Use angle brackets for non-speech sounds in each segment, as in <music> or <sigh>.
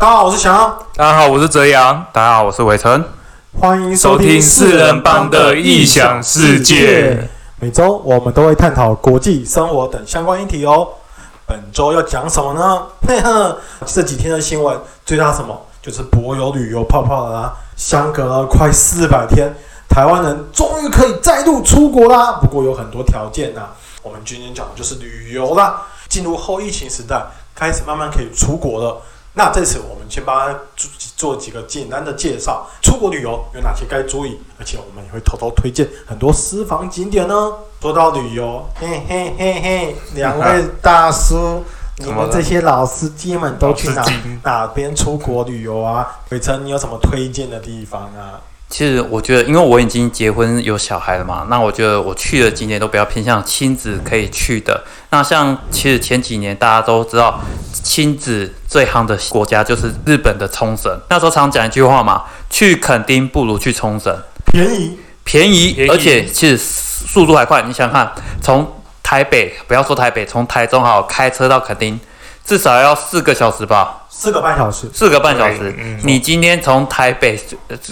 大家好，我是翔，大家好，我是泽阳。大家好，我是伟成。欢迎收听四人帮的异想世界。每周我们都会探讨国际生活等相关议题哦。本周要讲什么呢？嘿呵，这几天的新闻最大什么？就是博游旅游泡泡啦。相隔了快四百天，台湾人终于可以再度出国啦。不过有很多条件呐。我们今天讲的就是旅游啦。进入后疫情时代，开始慢慢可以出国了。那这次我们先帮他做做几个简单的介绍，出国旅游有哪些该注意，而且我们也会偷偷推荐很多私房景点呢。说到旅游，嘿嘿嘿嘿，两位大叔，你们这些老司机们都去哪哪边出国旅游啊？伟成，你有什么推荐的地方啊？其实我觉得，因为我已经结婚有小孩了嘛，那我觉得我去的景点都比较偏向亲子可以去的。那像其实前几年大家都知道，亲子最夯的国家就是日本的冲绳。那时候常讲一句话嘛，去垦丁不如去冲绳，便宜便宜，而且其实速度还快。你想看，从台北不要说台北，从台中好开车到垦丁，至少要四个小时吧。四个半小时，四个半小时。你今天从台北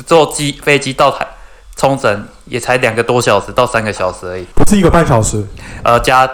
坐机飞机到台冲绳，也才两个多小时到三个小时而已，不是一个半小时。呃，加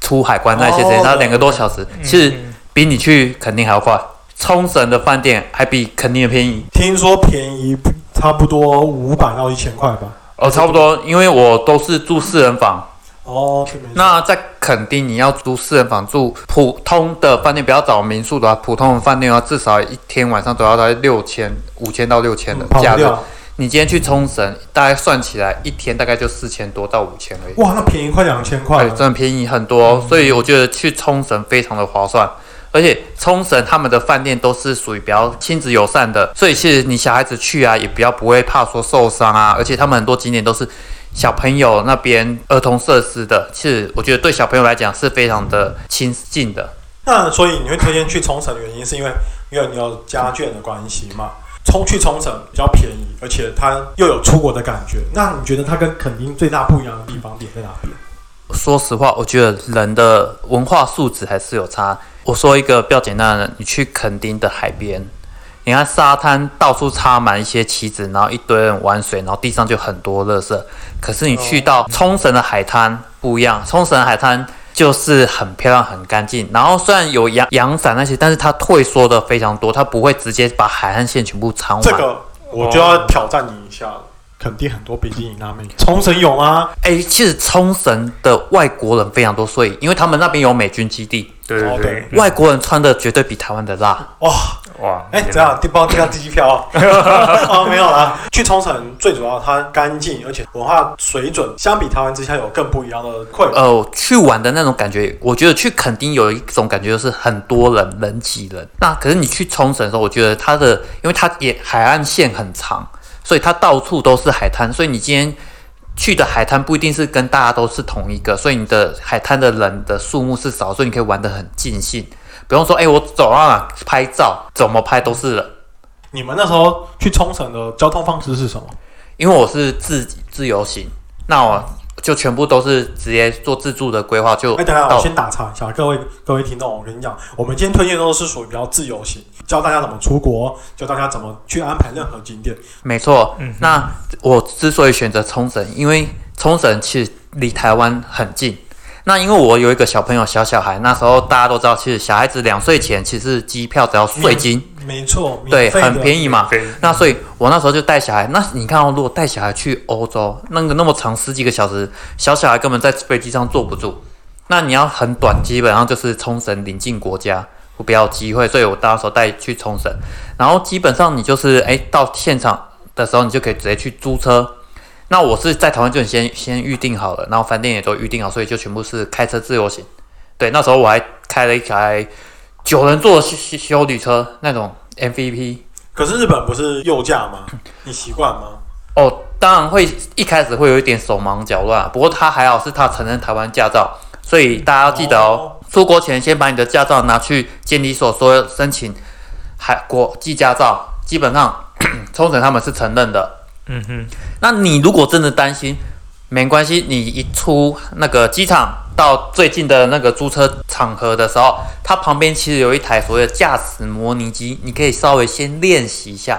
出海关那些时间，它两个多小时，其实比你去肯定还要快。冲绳的饭店还比肯定的便宜，听说便宜差不多五百到一千块吧。哦，差不多，因为我都是住四人房。哦，那在垦丁你要租四人房，住普通的饭店，不要找民宿的话，普通的饭店的话，至少一天晚上都要在六千、五千到六千的价格。你今天去冲绳，大概算起来一天大概就四千多到五千而已。哇，那便宜快两千块，真的便宜很多。所以我觉得去冲绳非常的划算，而且冲绳他们的饭店都是属于比较亲子友善的，所以其实你小孩子去啊，也比较不会怕说受伤啊，而且他们很多景点都是。小朋友那边儿童设施的，其实我觉得对小朋友来讲是非常的亲近的。那所以你会推荐去冲绳的原因，是因为因为你有家眷的关系嘛？冲去冲绳比较便宜，而且它又有出国的感觉。那你觉得它跟垦丁最大不一样的地方点在哪边？说实话，我觉得人的文化素质还是有差。我说一个比较简单的，你去垦丁的海边。你看沙滩到处插满一些旗子，然后一堆人玩水，然后地上就很多垃圾。可是你去到冲绳的海滩不一样，冲绳海滩就是很漂亮、很干净。然后虽然有阳阳伞那些，但是它退缩的非常多，它不会直接把海岸线全部藏满。这个我就要挑战你一下了。肯定很多比基尼辣妹，冲绳有吗？哎，其实冲绳的外国人非常多，所以因为他们那边有美军基地，对对对，外国人穿的绝对比台湾的辣。哇哇，哎，这样？帮我订张机票 <laughs> 哦，没有啦。去冲绳最主要它干净，而且文化水准相比台湾之下有更不一样的馈。呃，去玩的那种感觉，我觉得去垦丁有一种感觉，就是很多人人挤人。那可是你去冲绳的时候，我觉得它的，因为它也海岸线很长。所以它到处都是海滩，所以你今天去的海滩不一定是跟大家都是同一个，所以你的海滩的人的数目是少，所以你可以玩得很尽兴。不用说，哎，我走到哪拍照，怎么拍都是人。你们那时候去冲绳的交通方式是什么？因为我是自自由行，那我。就全部都是直接做自助的规划，就哎，等下我先打岔一下，各位各位听众，我跟你讲，我们今天推荐都是属于比较自由型，教大家怎么出国，教大家怎么去安排任何景点。没错，嗯那我之所以选择冲绳，因为冲绳其实离台湾很近。那因为我有一个小朋友，小小孩，那时候大家都知道，其实小孩子两岁前其实机票只要税金，没错，对，很便宜嘛。那所以我那时候就带小孩。那你看哦，如果带小孩去欧洲，那个那么长十几个小时，小小孩根本在飞机上坐不住。那你要很短，基本上就是冲绳临近国家，我比较机会，所以我到时候带去冲绳。然后基本上你就是哎，到现场的时候，你就可以直接去租车。那我是在台湾就先先预定好了，然后饭店也都预定好，所以就全部是开车自由行。对，那时候我还开了一台九人座修修旅车那种 MVP。可是日本不是右驾吗？<laughs> 你习惯吗？哦，当然会一开始会有一点手忙脚乱，不过他还好是他承认台湾驾照，所以大家要记得哦，出国前先把你的驾照拿去监理所说申请海国际驾照，基本上 <coughs> 冲绳他们是承认的。嗯哼，那你如果真的担心，没关系，你一出那个机场到最近的那个租车场合的时候，它旁边其实有一台所谓的驾驶模拟机，你可以稍微先练习一下。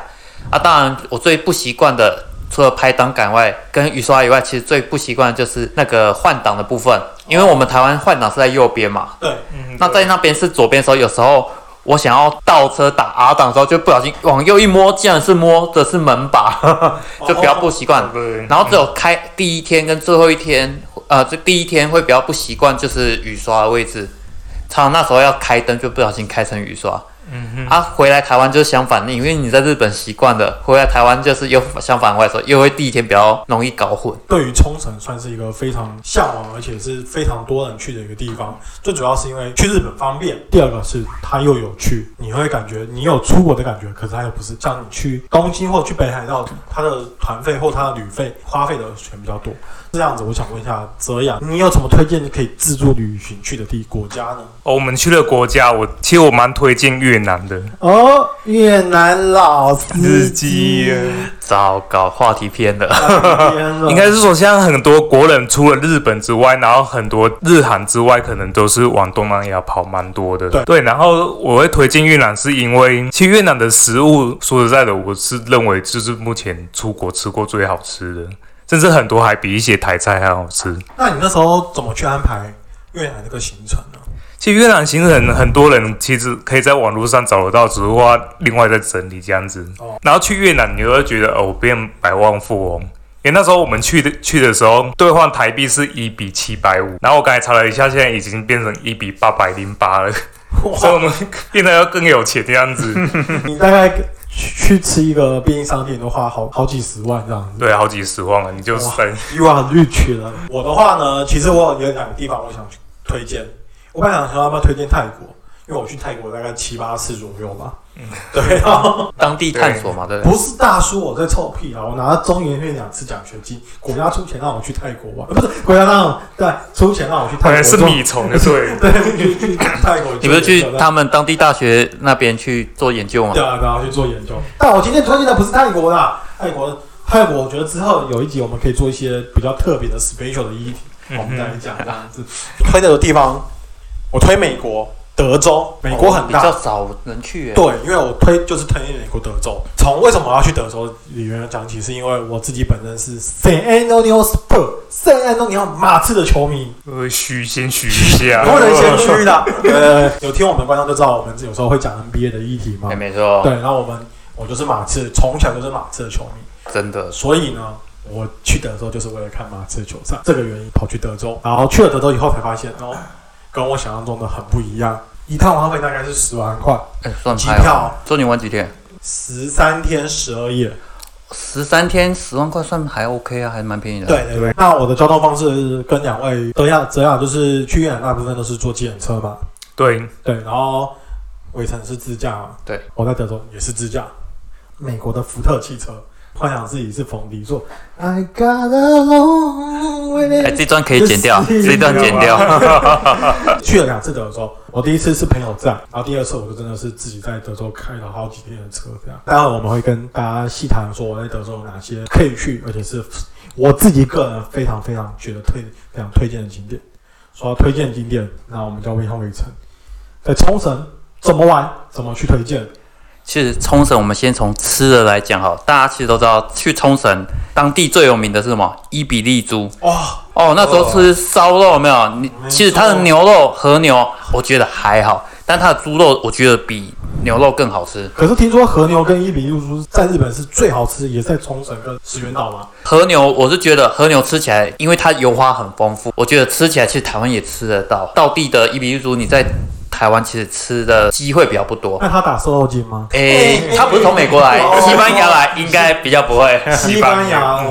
啊，当然我最不习惯的，除了排挡杆外，跟雨刷以外，其实最不习惯的就是那个换挡的部分，因为我们台湾换挡是在右边嘛，对，嗯那在那边是左边的时候，有时候我想要倒车打 R 档的时候，就不小心往右一摸，竟然是摸的是门把，<laughs> 就比较不习惯。对，然后只有开第一天跟最后一天，呃，这第一天会比较不习惯，就是雨刷的位置，常常那时候要开灯就不小心开成雨刷。嗯啊，回来台湾就是相反，因为你在日本习惯的，回来台湾就是又相反过来说，又会第一天比较容易搞混。对于冲绳算是一个非常向往，而且是非常多人去的一个地方。最主要是因为去日本方便，第二个是它又有趣，你会感觉你有出国的感觉，可是它又不是像你去东京或去北海道，它的团费或它的旅费花费的钱比较多。这样子，我想问一下泽雅，你有什么推荐可以自助旅行去的地国家呢？哦，我们去的国家，我其实我蛮推荐越 <laughs> 南的。哦，越南老司机糟糕，话题偏了。应该是说，现在很多国人除了日本之外，然后很多日韩之外，可能都是往东南亚跑蛮多的。对然后我会推荐越南，是因为其实越南的食物，说实在的，我是认为就是目前出国吃过最好吃的，甚至很多还比一些台菜还好吃。那你那时候怎么去安排越南这个行程呢？其实越南行程很多人其实可以在网络上找得到，只不过另外再整理这样子。哦然后去越南，你就会觉得哦，我变百万富翁。因为那时候我们去的去的时候，兑换台币是一比七百五，然后我刚才查了一下，现在已经变成一比八百零八了，所以我们变得要更有钱这样子。<laughs> 你大概去去吃一个便利商店都花好好几十万这样子。对，好几十万了，你就省。You are rich 了。我的话呢，其实我有两个地方我想推荐。我本来想说要不要推荐泰国，因为我去泰国大概七八次左右吧。嗯，对，然 <laughs> 后当地探索嘛，对不对？不是大叔我在臭屁啊！我拿了中研院两次奖学金，国家出钱让我去泰国玩，呃不是国家让我对出钱让我去泰国，是米虫的，对。对，去去泰国。你不是去他们当地大学那边去做研究吗对？啊，对啊，去做研究。但我今天推荐的不是泰国啦，泰国泰国，我觉得之后有一集我们可以做一些比较特别的 special 的议题，嗯我们再来讲这样子。推的地方，我推美国德州，美国很大比较。少人去耶。对，因为我推就是推美国德州。从为什么我要去德州里面讲起，是因为我自己本身是 San Antonio Spurs San Antonio 马刺的球迷，呃，虚先虚一下，不能先虚的。呃，<laughs> 有听我们观众就知道，我们有时候会讲 NBA 的议题嘛哎，。没错，对，然后我们我就是马刺，从小就是马刺的球迷。真的。所以呢，我去德州就是为了看马刺球赛，这个原因跑去德州，然后去了德州以后才发现，哦，跟我想象中的很不一样。一趟花费大概是十万块，哎，算机票哦。说你玩几天？十三天十二夜。十三天十万块算还 OK 啊，还蛮便宜的。，对对对。那我的交通方式跟两位德亚泽亚就是去越南大部分都是坐计程车嘛，对，对，然后伟成是自驾嘛，对，我在德州也是自驾，美国的福特汽车。幻想自己是冯迪说，I got a long way <laughs> 哎，这段可以剪掉，这段剪掉。<laughs> 去了两次德州，我第一次是朋友在，然后第二次我就真的是自己在德州开了好几天的车，这样。待会我们会跟大家细谈说我在德州有哪些可以去，而且是我自己个人非常非常觉得推非常推荐的景点。说到推荐景点，那我们就要问一下伟成，在冲绳怎么玩，怎么去推荐？其实冲绳，我们先从吃的来讲哈，大家其实都知道，去冲绳当地最有名的是什么？伊比利猪。哇、哦，那时候吃烧肉有没有？你其实它的牛肉和牛，我觉得还好，但它的猪肉我觉得比牛肉更好吃。可是听说和牛跟伊比利猪在日本是最好吃，也是在冲绳跟石垣岛吗？和牛，我是觉得和牛吃起来，因为它油花很丰富，我觉得吃起来其实台湾也吃得到。道地的伊比利猪，你在台湾其实吃的机会比较不多。那他打瘦肉精吗？诶，他不是从美国来，哦西班牙来，应该比较不会。西班牙。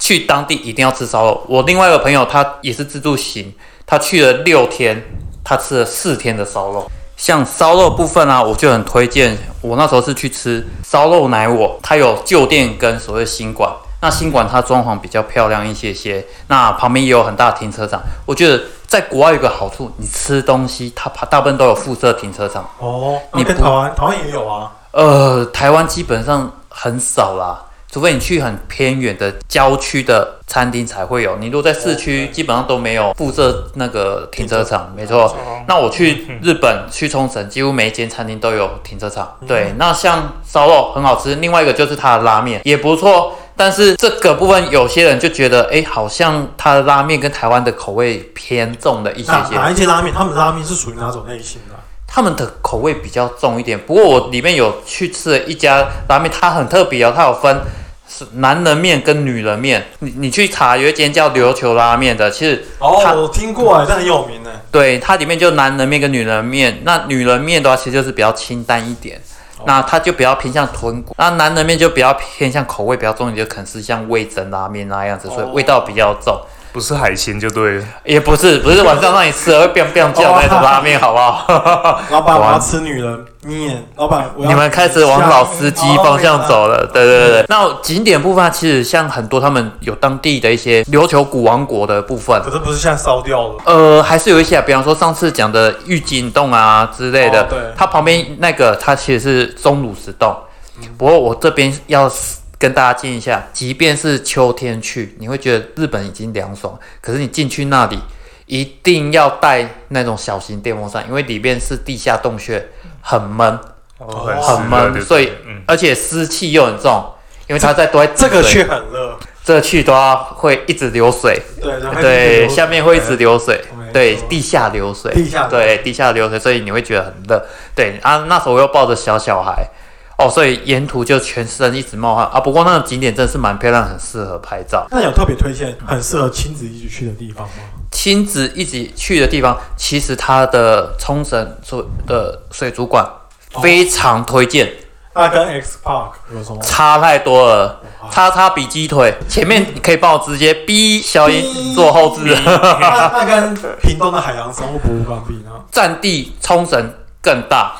去当地一定要吃烧肉。我另外一个朋友，他也是自助行，他去了六天，他吃了四天的烧肉。像烧肉部分啊，我就很推荐。我那时候是去吃烧肉奶我，它有旧店跟所谓新馆。那新馆它装潢比较漂亮一些些，那旁边也有很大的停车场。我觉得在国外有个好处，你吃东西它大部分都有附设停车场。哦，你跟台湾台湾也有啊。呃，台湾基本上很少啦，除非你去很偏远的郊区的餐厅才会有。你如果在市区，基本上都没有附设那个停车场，没错。那我去日本去冲绳，几乎每一间餐厅都有停车场。对，那像烧肉很好吃，另外一个就是它的拉面也不错。但是这个部分有些人就觉得，哎，好像他的拉面跟台湾的口味偏重了一些些。哪一些拉面？他们的拉面是属于哪种类型的？他们的口味比较重一点。不过我里面有去吃了一家拉面，它很特别哦，它有分是男人面跟女人面。你你去查有一间叫琉球拉面的，其实哦，我听过哎，这很有名哎。对，它里面就男人面跟女人面。那女人面的话，其实就是比较清淡一点。那它就比较偏向豚骨，那男人面就比较偏向口味比较重一点，就可能是像味增拉面那样子，所以味道比较重。不是海鲜就对了，也不是，不是晚上让你吃会变变叫那种拉面，好不好？<laughs> 老板，我要吃女人面。老板，你们开始往老司机方向走了。对对对那景点部分其实像很多他们有当地的一些琉球古王国的部分，可是不是现在烧掉了？呃，还是有一些，比方说上次讲的玉井洞啊之类的。对。它旁边那个，它其实是钟乳石洞。不过我这边要。跟大家建议一下，即便是秋天去，你会觉得日本已经凉爽，可是你进去那里一定要带那种小型电风扇，因为里面是地下洞穴，很闷，很闷，所以而且湿气又很重，因为它在都在这个去很热，这个去都要会一直流水，对对，下面会一直流水，对，地下流水，地下对地下流水，所以你会觉得很热，对啊，那时候我又抱着小小孩。哦，所以沿途就全身一直冒汗啊！不过那个景点真的是蛮漂亮，很适合拍照。那有特别推荐很适合亲子一起去的地方吗？亲子一起去的地方，其实它的冲绳所的水族馆非常推荐。那跟 X Park 有什么？差太多了，叉叉比鸡腿。前面你可以帮我直接 B 小英做后置。那跟屏东的海洋生物博物馆比呢？占地冲绳更大。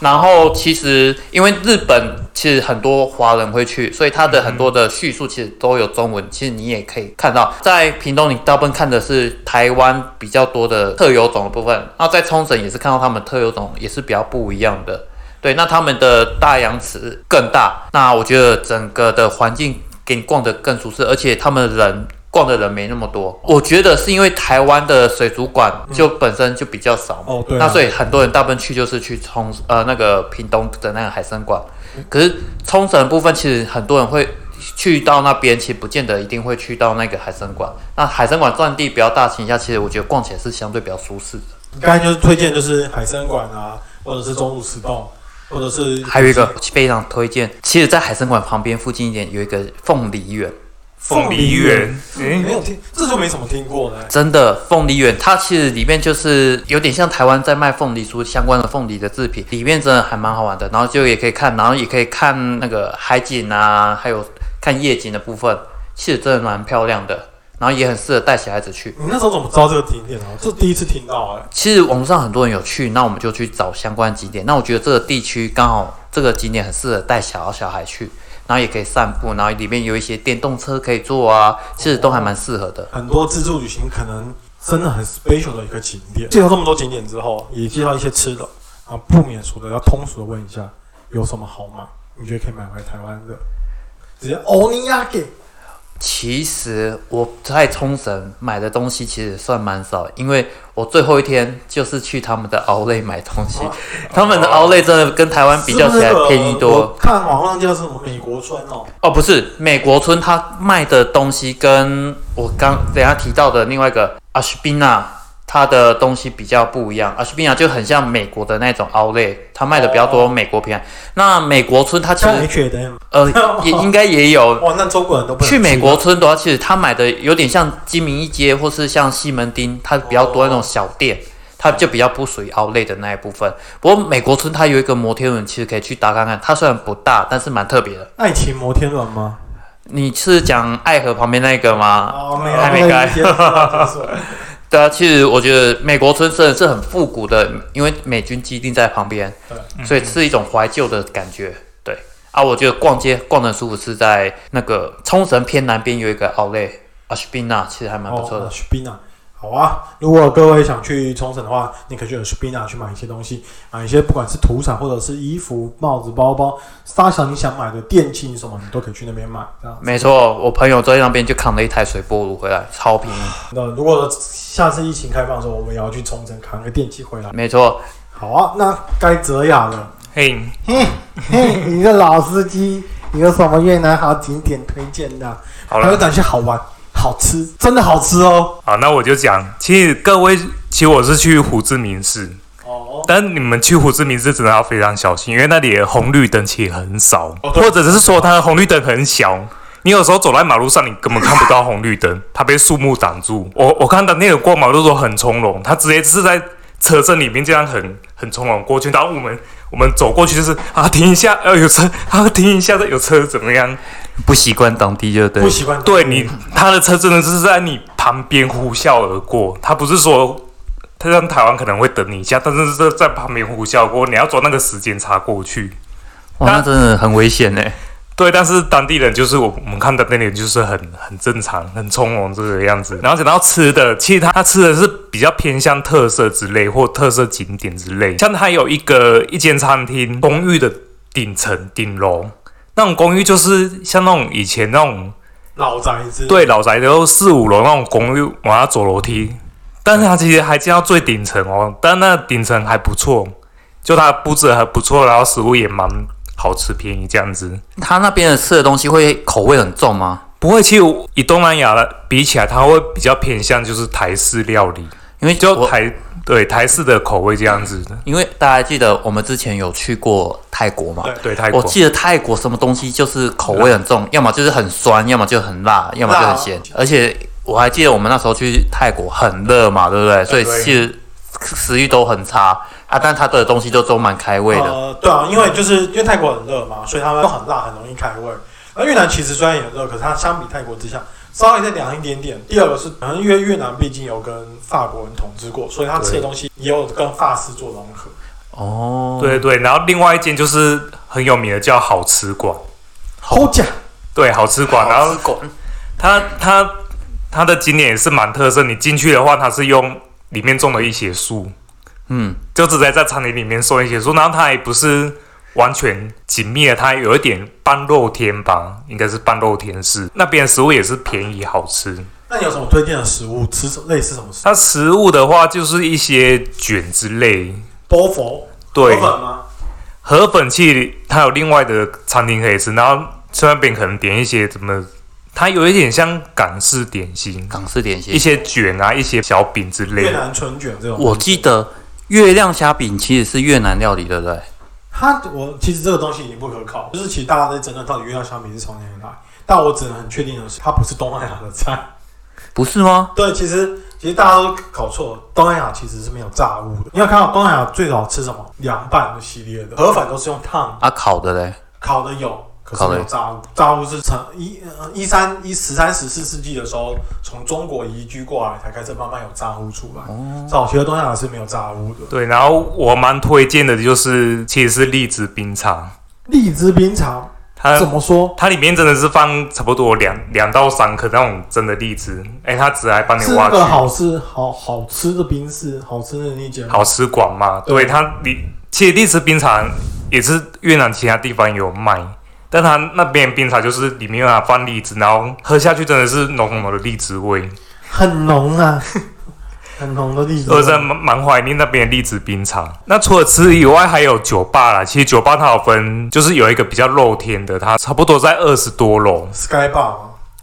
然后其实因为日本其实很多华人会去，所以它的很多的叙述其实都有中文。其实你也可以看到，在屏东你大部分看的是台湾比较多的特有种的部分，那在冲绳也是看到他们特有种也是比较不一样的。对，那他们的大洋池更大，那我觉得整个的环境给你逛得更舒适，而且他们人。逛的人没那么多，我觉得是因为台湾的水族馆就本身就比较少，哦对，那所以很多人大部分去就是去冲呃那个屏东的那个海参馆，可是冲绳部分其实很多人会去到那边，其实不见得一定会去到那个海参馆。那海参馆占地比较大情况下，其实我觉得逛起来是相对比较舒适的。刚才就是推荐就是海参馆啊，或者是中路石洞，或者是还有一个非常推荐，其实，在海参馆旁边附近一点有一个凤梨园。凤梨园，哎，没有听，这就没怎么听过呢。真的，凤梨园，它其实里面就是有点像台湾在卖凤梨酥相关的凤梨的制品，里面真的还蛮好玩的。然后就也可以看，然后也可以看那个海景啊，还有看夜景的部分，其实真的蛮漂亮的。然后也很适合带小孩子去。你那时候怎么知道这个景点啊？这第一次听到哎。其实网上很多人有去，那我们就去找相关景点。那我觉得这个地区刚好这个景点很适合带小小孩去。然后也可以散步，然后里面有一些电动车可以坐啊，其实都还蛮适合的。很多自助旅行可能真的很 special 的一个景点。介绍这么多景点之后，也介绍一些吃的啊，不免俗的要通俗的问一下，有什么好吗？你觉得可以买回台湾的？直接欧尼亚给。其实我在冲绳买的东西其实算蛮少，因为我最后一天就是去他们的奥莱买东西，<laughs> 他们的奥莱真的跟台湾比较起来便宜多。看网上叫什么美国村哦？哦，不是美国村，他卖的东西跟我刚等下提到的另外一个阿什宾纳。它的东西比较不一样，阿斯宾亚就很像美国的那种奥莱，它卖的比较多美国品。那美国村它其实呃也 <laughs> 应该也有。哇，那中国人都不去美国村的话，其实他买的有点像金明一街，或是像西门町，它比较多那种小店，它就比较不属于奥莱的那一部分。不过美国村它有一个摩天轮，其实可以去打看看。它虽然不大，但是蛮特别的。爱情摩天轮吗？你是讲爱河旁边那个吗？哦，没有，还没开。对啊，其实我觉得美国村真的是很复古的，因为美军基地在旁边，所以是一种怀旧的感觉。对啊，我觉得逛街逛的舒服是在那个冲绳偏南边有一个奥莱阿什宾纳，其实还蛮不错的。阿什宾纳，好啊，如果各位想去冲绳的话，你可以去 s p i n a 去买一些东西，买一些不管是土产或者是衣服、帽子、包包，大小你想买的电器什么，你都可以去那边买。这样没错，我朋友在那边就扛了一台水波炉回来，超便宜。<sighs> 那如果下次疫情开放的时候，我们也要去冲绳扛个电器回来。没错，好啊，那该泽雅了。嘿，嘿，嘿，你个老司机，你有什么越南好景点推荐的？好了，还有哪些好玩、好吃？真的好吃哦！好，那我就讲，其实各位，其实我是去胡志明市，哦，但你们去胡志明市真的要非常小心，因为那里的红绿灯其实很少，哦或者是说它的红绿灯很小。你有时候走在马路上，你根本看不到红绿灯，它被树木挡住。我我看到那个过马路都很从容，他直接是在车阵里面这样很很从容过去，然后我们我们走过去就是啊停一下，呃有车啊停一下，有车怎么样？不习惯当地就对不。习惯。对你，他的车真的是在你旁边呼啸而过，他不是说他在台湾可能会等你一下，但是是在旁边呼啸过，你要抓那个时间差过去。哇，那真的很危险呢。对，但是当地人就是我我们看到那里就是很很正常、很从容这个样子。然后讲到吃的，其实他他吃的是比较偏向特色之类或特色景点之类，像他有一个一间餐厅，公寓的顶层顶楼，那种公寓就是像那种以前那种。老宅子，对，老宅都四五楼那种公寓，往下走楼梯，但是它其实还进到最顶层哦，但那顶层还不错，就它布置还不错，然后食物也蛮好吃，便宜这样子。他那边的吃的东西会口味很重吗？不会，其实以东南亚的比起来，它会比较偏向就是台式料理，因为就台对台式的口味这样子的。因为大家记得我们之前有去过泰国嘛，对对泰国我，记得泰国什么东西就是口味很重，要么就是很酸，要么就很辣，要么就很咸。而且我还记得我们那时候去泰国很热嘛，对不对？所以对其实食欲都很差啊，但它的东西都都蛮开胃的。呃，对啊，因为就是因为泰国很热嘛，所以他们都很辣，很容易开胃。而越南其实虽然也热，可是它相比泰国之下稍微再凉一点点。第二个是，可能因为越南毕竟有跟法国人统治过，所以他吃的东西也有跟法式做融合。哦，对对，然后另外一间就是很有名的叫好吃馆，好假，对，好吃馆，然后好吃馆它它它的景点也是蛮特色。你进去的话，它是用里面种了一些树，嗯，就直接在餐厅里面种一些树，然后它也不是完全紧密的，它有一点半露天吧，应该是半露天式。那边的食物也是便宜好吃。那你有什么推荐的食物？吃什类似什么食？它食物的话，就是一些卷之类，波佛，对河，粉吗？河粉其实它有另外的餐厅可以吃，然后去那边可能点一些什么，它有一点像港式点心，港式点心一。些卷啊，一些小饼之类的。越南春卷这种。我记得月亮虾饼其实是越南料理，对不对？它我其实这个东西已经不可靠，就是其实大家在争论到底月亮虾米是从哪里来，但我只能很确定的是，它不是东南亚的菜。不是吗？对，其实其实大家都搞错了，东南亚其实是没有炸物的。你有看到东南亚最早吃什么凉拌的系列的河粉都是用烫啊，烤的嘞？烤的有，可是没有炸物。炸物是从一呃一三一十三十四世纪的时候从中国移居过来，才开始慢慢有炸物出来。哦早期的东南亚是没有炸物的。对，然后我蛮推荐的就是，其实是荔枝冰茶，荔枝冰茶它怎么说？它里面真的是放差不多两两到三颗那种真的荔枝，哎，它只来帮你挖个好吃好好吃的冰室，好吃的那间。好吃馆嘛。对，它你其实荔枝冰茶也是越南其他地方有卖，但它那边冰茶就是里面有啊放荔枝，然后喝下去真的是浓浓的荔枝味，很浓啊，<laughs> 很浓的荔枝味。我真的蛮蛮怀念那边的荔枝冰茶。那除了吃以外，还有酒吧啦。其实酒吧它有分，就是有一个比较露天的，它差不多在二十多楼。Sky Bar？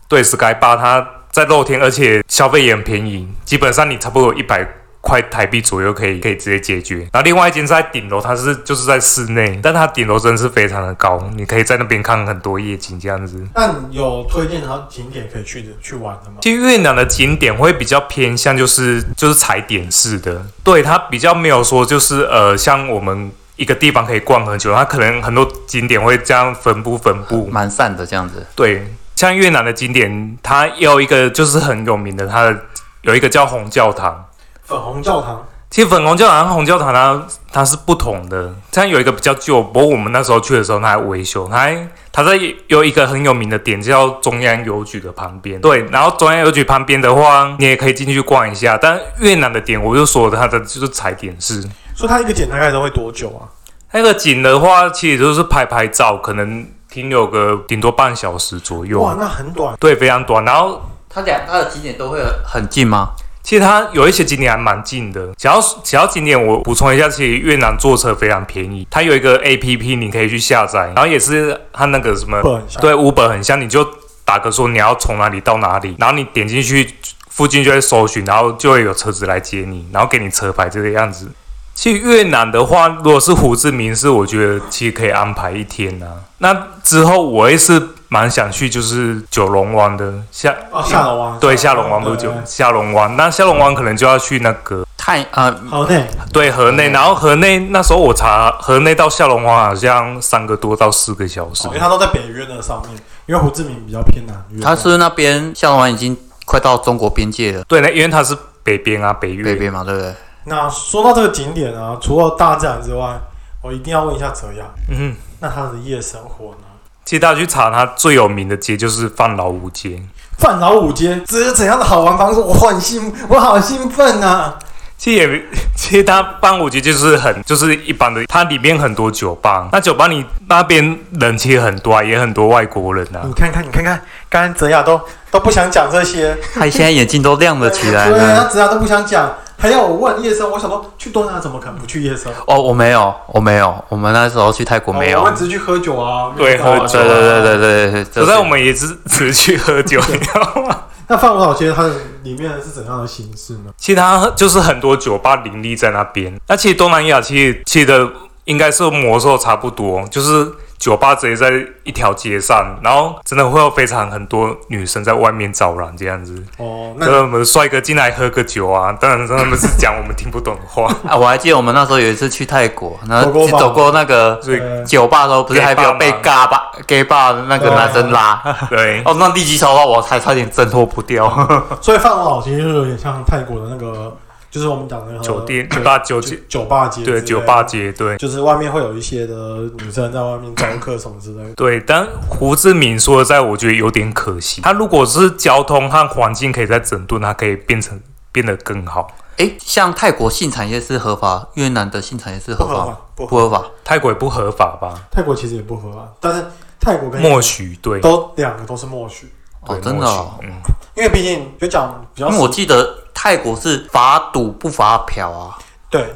对，Sky Bar 它在露天，而且消费也很便宜，基本上你差不多一百块台币左右可以可以直接解决。然后另外一间是在顶楼，它是就是在室内，但它顶楼真的是非常的高，你可以在那边看很多夜景这样子。那你有推荐的景点可以去的去玩的吗？其实越南的景点会比较偏向就是就是踩点式的，对它比较没有说就是呃像我们一个地方可以逛很久，它可能很多景点会这样分布分布。蛮散的这样子。对，像越南的景点，它也有一个就是很有名的，它的有一个叫红教堂。粉红教堂，其实粉红教堂和红教堂它它是不同的，它有一个比较旧，不过我们那时候去的时候它还维修，它还它在有一个很有名的点叫中央邮局的旁边，对，然后中央邮局旁边的话，你也可以进去逛一下。但越南的点，我就说它的就是踩点是，所以它一个点大概都会多久啊？那个景的话，其实就是拍拍照，可能停留个顶多半小时左右。哇，那很短。对，非常短。然后它两它的景点都会很近吗？其实它有一些景点还蛮近的。只要只要景点，我补充一下，其实越南坐车非常便宜。它有一个 A P P，你可以去下载，然后也是它那个什么，对，Uber 很像，你就打个说你要从哪里到哪里，然后你点进去，附近就会搜寻，然后就会有车子来接你，然后给你车牌这个样子。去越南的话，如果是胡志明市，我觉得其实可以安排一天呐。那之后我也是蛮想去，就是九龙湾的下下龙湾，对，下龙湾不是九下龙湾。那下龙湾可能就要去那个太啊河内，对河内。然后河内那时候我查河内到下龙湾好像三个多到四个小时，因为它都在北约的上面。因为胡志明比较偏南，它是那边下龙湾已经快到中国边界了。对，那因为它是北边啊，北越北边嘛，对不对？那说到这个景点啊，除了大自然之外，我一定要问一下泽雅，嗯哼，那他的夜生活呢？其实大家去查，它最有名的街就是范老五街。范老五街这是怎样的好玩方式？我很兴，我好兴奋啊！其实也，<laughs> 其实它范五街就是很，就是一般的，它里面很多酒吧。那酒吧你那边人其实很多啊，也很多外国人啊。你看看，你看看，刚刚泽雅都都不想讲这些，他现在眼睛都亮了起来。对啊，泽雅都不想讲。还要我问夜生？我想说去东南亚怎么可能不去夜生？哦，我没有，我没有。我们那时候去泰国没有。我们只是去喝酒啊。对，喝酒。对对对对对对。可是我们也只只去喝酒，你知道吗？<laughs> 那范五老街它的里面是怎样的形式呢？其实它就是很多酒吧林立在那边。那其实东南亚其实其实的应该是魔兽差不多，就是。酒吧直接在一条街上，然后真的会有非常很多女生在外面招揽这样子。哦，那我们帅哥进来喝个酒啊，当然他们是讲我们听不懂的话 <laughs> 啊。我还记得我们那时候有一次去泰国，然后走过那个酒吧的时候，不是还有被 gay 吧 gay 吧的那个男生拉？对，哦，那立即超话我才差点挣脱不掉。<laughs> 所以范老其实就有点像泰国的那个。就是我们讲的酒店、酒 <laughs> 吧、酒街、酒吧街，对，酒吧街，对，就是外面会有一些的女生在外面招客什么之类的。对，但胡志明说的，在我觉得有点可惜。他如果是交通和环境可以再整顿，它可以变成变得更好。哎，像泰国性产业是合法，越南的性产业是合法，不合法，泰国也不合法吧？泰国其实也不合法，但是泰国跟默许对，都两个都是默许。哦，真的，嗯，因为毕竟就讲比较，因为我记得。泰国是罚赌不罚嫖啊？对，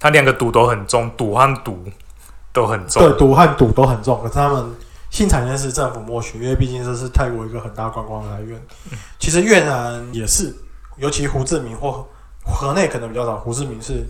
他两个赌都很重，赌和赌都很重。对，赌和赌都很重。可是他们性产业是政府默许，因为毕竟这是泰国一个很大观光来源。其实越南也是，尤其胡志明或河内可能比较少，胡志明是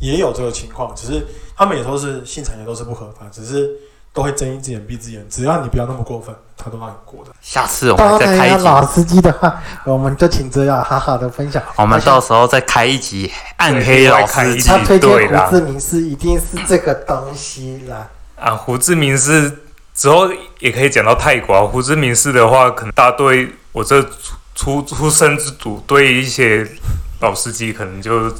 也有这个情况，只是他们也都是性产业都是不合法，只是。都会睁一只眼闭一只眼，只要你不要那么过分，他都让你过的。下次我们再开一集老司机的话，我们就请这样好好的分享。我们到时候再开一集暗黑老司机。他推荐胡志明是一定是这个东西啦。啊，胡志明市之后也可以讲到泰国。胡志明市的话，可能大家对我这出出生之主对一些老司机可能就。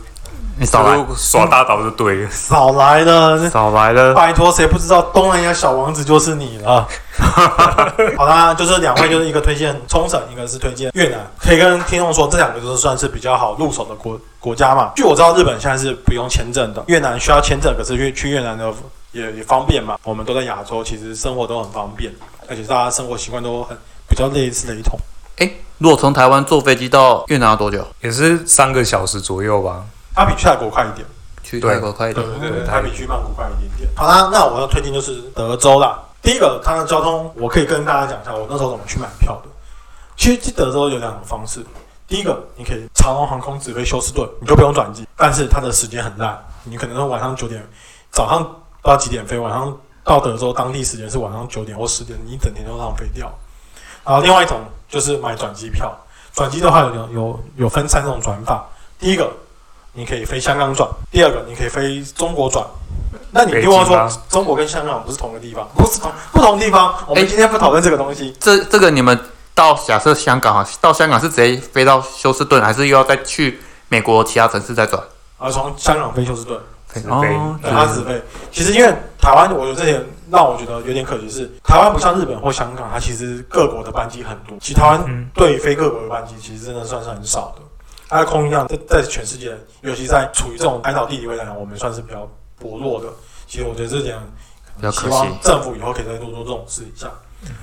你少来耍大刀就对了，少来了，少来了，拜托，谁不知道东南亚小王子就是你了？<laughs> 好啦，就是两位，就是一个推荐冲绳，一个是推荐越南。可以跟听众说，这两个就是算是比较好入手的国国家嘛。据我知道，日本现在是不用签证的，越南需要签证，可是去去越南的也也方便嘛。我们都在亚洲，其实生活都很方便，而且大家生活习惯都很比较类似雷同。哎，如果从台湾坐飞机到越南要多久？也是三个小时左右吧。它比去泰国快一点，去泰国快一点，对对对，它比去曼谷快一点点。好啦，那我要推荐就是德州啦。第一个，它的交通我可以跟大家讲一下，我那时候怎么去买票的。其实去德州有两种方式，第一个，你可以长龙航空直飞休斯顿，你就不用转机，但是它的时间很烂，你可能是晚上九点，早上不知道几点飞，晚上到德州当地时间是晚上九点或十点，你一整天都浪费掉。然后另外一种就是买转机票，转机的话有有有分三种转法，第一个。你可以飞香港转，第二个你可以飞中国转。那你听我说，中国跟香港不是同个地方，不是同不同地方。我们今天不讨论这个东西。这这个你们到假设香港啊，到香港是直接飞到休斯顿，还是又要再去美国其他城市再转？啊从香港飞休斯顿，直飞哦，对，它直飞。其实因为台湾，我觉得这点让我觉得有点可惜是，台湾不像日本或香港，它其实各国的班机很多，其实台湾嗯，对飞各国的班机其实真的算是很少的。它的空一样在在全世界，尤其在处于这种海岛地理位来讲，我们算是比较薄弱的。其实我觉得这点希望政府以后可以再多做这种事一下。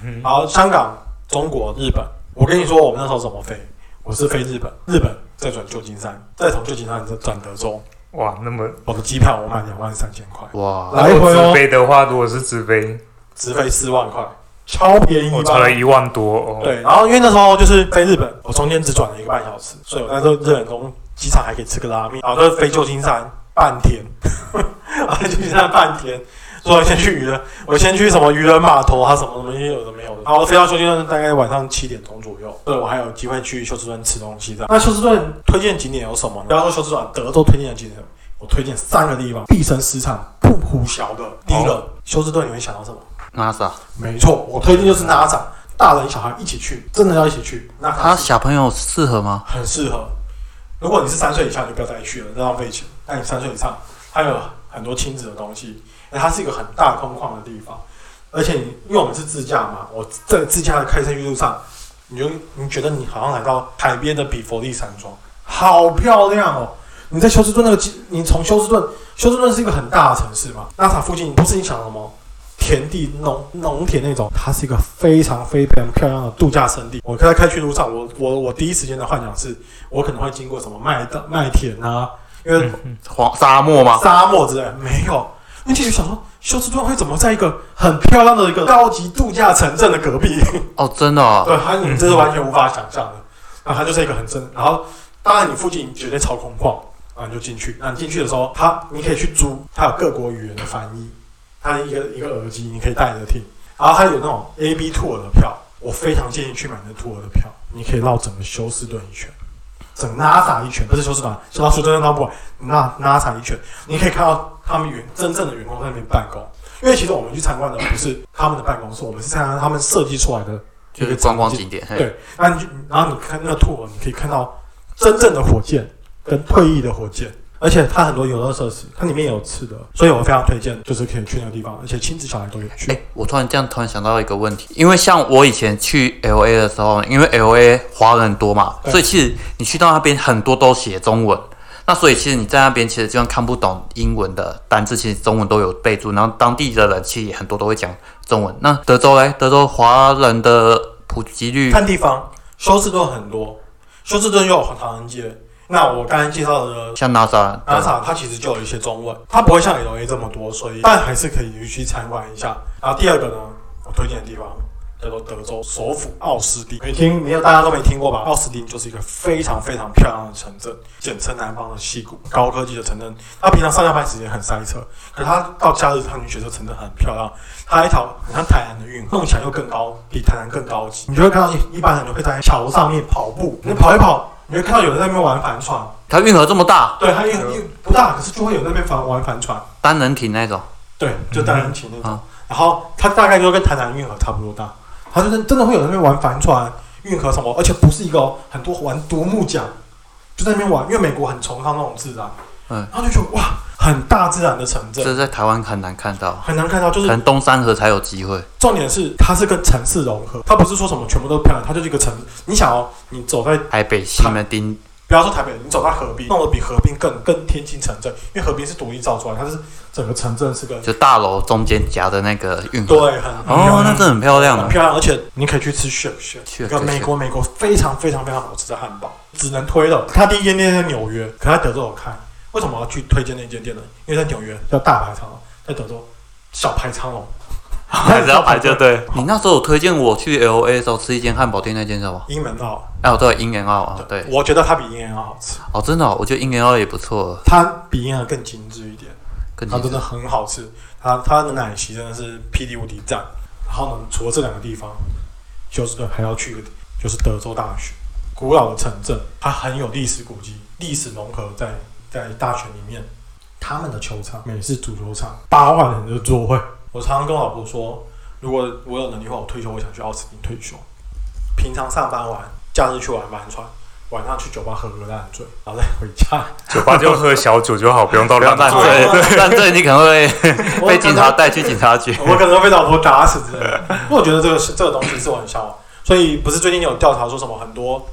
嗯然后香港、中国、日本，我跟你说，我们那时候怎么飞？我是飞日本，日本再转旧金山，再从旧金山再转德州。哇，那么我的机票我买两万三千块，哇，来回哦直飞的话，如果是直飞，直飞四万块，超便宜吧我差了？一万多哦。对，然后因为那时候就是飞日本，我中间只转了一个半小时，所以我那时候日本从机场还可以吃个拉面，然后就是飞旧金山半天，<laughs> 啊，旧金山半天，所以我先去渔人，我先去什么渔人码头啊，什么什么有的没有的，然后飞到休斯顿大概晚上七点钟左右，对我还有机会去休斯顿吃东西的。那休斯顿推荐景点有什么呢？不要说休斯顿，德州推荐的景点，我推荐三个地方，必胜市场不胡小的。第一个，休斯顿你会想到什么？NASA，没错，我推荐就是 NASA，大人小孩一起去，真的要一起去。那他小朋友适合吗？很适合。如果你是三岁以下，就不要再去了，这浪费钱。那你三岁以上，它有很多亲子的东西，那它是一个很大空旷的地方，而且你因为我们是自驾嘛，我在自驾的开车一路上，你就你觉得你好像来到海边的比佛利山庄，好漂亮哦！你在休斯顿那个机，你从休斯顿，休斯顿是一个很大的城市嘛，那它附近不是你想的什么田地农农田那种，它是一个非常非常漂亮的度假胜地。我在开去路上，我我我第一时间的幻想是，我可能会经过什么麦的麦田啊，因为黄沙漠吗？沙漠之类没有。你就想说，休斯顿会怎么在一个很漂亮的一个高级度假城镇的隔壁？哦，真的哦，<laughs> 对，它你这是完全无法想象的。那它就是一个很真，然后当然你附近绝对超空旷，啊，你就进去。那你进去的时候，它你可以去租，它有各国语言的翻译，它一个一个耳机你可以戴着听，然后它有那种 A B tour 的票，我非常建议去买那 tour 的票，你可以绕整个休斯顿一圈。整 NASA 一圈，不是休斯顿，是到休斯顿那不管，那 NASA 一圈，你可以看到他们员真正的员工在那边办公。因为其实我们去参观的不是他们的办公室，我们是参观他们设计出来的一个就是观光景景点。对，那你就然后你看那个 tour，你可以看到真正的火箭跟退役的火箭，而且它很多游乐设施，它里面也有吃的，所以我非常推荐，就是可以去那个地方，而且亲子小孩都可以去。哎、我突然这样突然想到一个问题，因为像我以前去 L A 的时候，因为 L A 华人多嘛，所以其实你去到那边很多都写中文。那所以其实你在那边其实就算看不懂英文的单字，其实中文都有备注，然后当地的人其实也很多都会讲中文。那德州嘞，德州华人的普及率看地方，休斯顿很多，休斯顿又有唐人街。那我刚才介绍的像 NASA，NASA 它其实就有一些中文，它不会像 LA 这么多，所以但还是可以去参观一下。然后第二个呢，我推荐的地方叫做德州首府奥斯汀，没听没有大家都没听过吧？奥斯汀就是一个非常非常漂亮的城镇，简称南方的溪谷，高科技的城镇。它平常上下班时间很塞车，可是它到假日，它你觉得城镇很漂亮。它一条很像台南的运河，弄起来又更高，比台南更高级。你就会看到一一般人就会在桥上面跑步，你跑一跑，你会看到有人在那边玩帆船。它运河这么大，对，它运运不大，可是就会有那边帆玩帆船。单人艇那种，对，就单人艇那种。嗯然后它大概就跟台南运河差不多大，它就是真的会有人在那边玩帆船、运河什么，而且不是一个哦很多玩独木桨，就在那边玩，因为美国很崇尚那种自然，嗯，然后就觉得哇，很大自然的城镇，这在台湾很难看到，很难看到，就是可能东山河才有机会。重点是它是跟城市融合，它不是说什么全部都漂亮，它就是一个城。你想哦，你走在台北西门町不要说台北，你走到河滨，弄得比河滨更更贴近城镇，因为河滨是独立造出来，它是整个城镇是个就大楼中间夹的那个运河，对很哦，那真的很漂亮啊。很漂亮，而且你可以去吃 shake shake，Shake 一个美国美国非常非常非常好吃的汉堡，只能推了。它第一间店在纽约，可它德州有开。为什么要去推荐那间店呢？因为在纽约叫大排长龙，在德州小排长龙，还是要排就 <laughs> 对。你那时候有推荐我去 L A 的时候吃一间汉堡店，那间叫什么？英门澳。哎，对，英元澳啊，对，我觉得它比英门澳好吃，哦，真的哦，我觉得英元澳也不错，它比英门更精致一点，更它真的很好吃。它它的奶昔真的是霹雳无敌赞。然后呢，除了这两个地方，休斯顿还要去一个地，就是德州大学，古老的城镇，它很有历史古迹，历史融合在在大学里面。他们的球场，美式足球场，八万人的座位。我常常跟我老婆说，如果我有能力的话，我退休，我想去奥斯汀退休。平常上班玩，假日去玩帆船，晚上去酒吧喝个烂醉，然后再回家。酒吧就喝小酒就好，不用到不要烂烂醉。<laughs> <laughs> 烂醉你可能会被警察带去警察局。<laughs> 我可能会被老婆打死之类的。因为我觉得这个是这个东西是我很向往，所以不是最近有调查说什么很多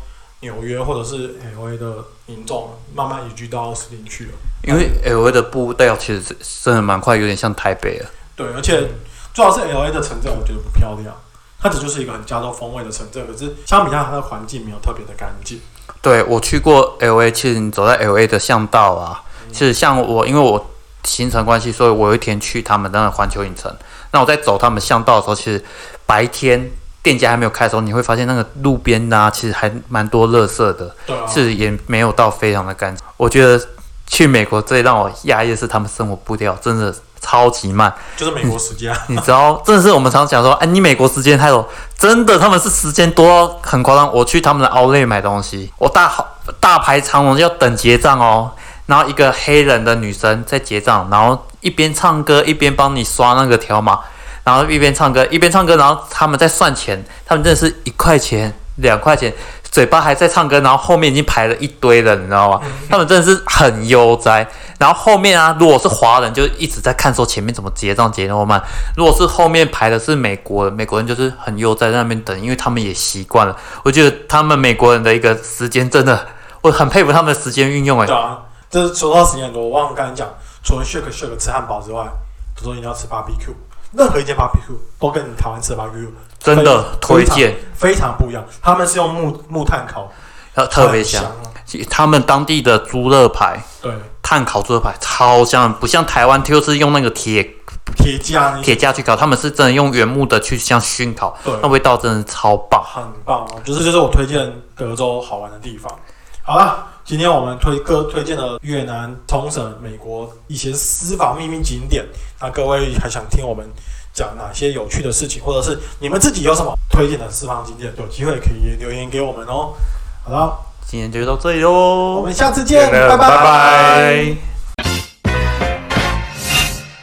纽约或者是 L A 的民众慢慢移居到奥斯汀去了。因为 L A 的步调其实是真的蛮快，有点像台北了。对，而且主要是 L A 的城镇，我觉得不漂亮。它只就是一个很加州风味的城镇，可是相比下它的环境没有特别的干净。对我去过 L A，其实你走在 L A 的巷道啊，其实像我，因为我行程关系，所以我有一天去他们那个环球影城。那我在走他们巷道的时候，其实白天店家还没有开的时候，你会发现那个路边呐、其实还蛮多垃圾的，啊，是也没有到非常的干净。我觉得去美国最让我压抑的是他们生活步调真的超级慢。就是美国时间啊。你知道，真的是我们常讲说，哎，你美国时间太多，真的他们是时间多到很夸张。我去他们的 Outlet 买东西，我大好大排长龙要等结账哦，然后一个黑人的女生在结账，然后一边唱歌一边帮你刷那个条码，然后一边唱歌一边唱歌，然后他们在算钱，他们真的是一块钱两块钱。嘴巴还在唱歌，然后后面已经排了一堆人，你知道吗？<laughs> 他们真的是很悠哉。然后后面啊，如果是华人，就一直在看说前面怎么结账结那么慢。如果是后面排的是美国人，美国人就是很悠哉在那边等，因为他们也习惯了。我觉得他们美国人的一个时间真的，我很佩服他们的时间运用。哎对，啊，这是说到时间很多，我忘了跟你讲，除了 shake shake 吃汉堡之外，他说一定要吃 barbecue，任何一间 barbecue 都跟你台湾吃的 barbecue 真的推荐，非常不一样。他们是用木木炭烤，特特别香。他们当地的猪肋排、对，炭烤猪肋排超香，不像台湾就是用那个铁铁架铁架去烤，他们是真的用原木的去像熏烤，对那味道真的超棒。很棒哦，就是就是我推荐德州好玩的地方。好了，今天我们推各推荐了越南、冲绳、美国一些私房秘密景点。那各位还想听我们讲哪些有趣的事情，或者是你们自己有什么推荐的私房景点，有机会可以留言给我们哦。好了，今天就到这里喽我，们下次见，拜拜拜拜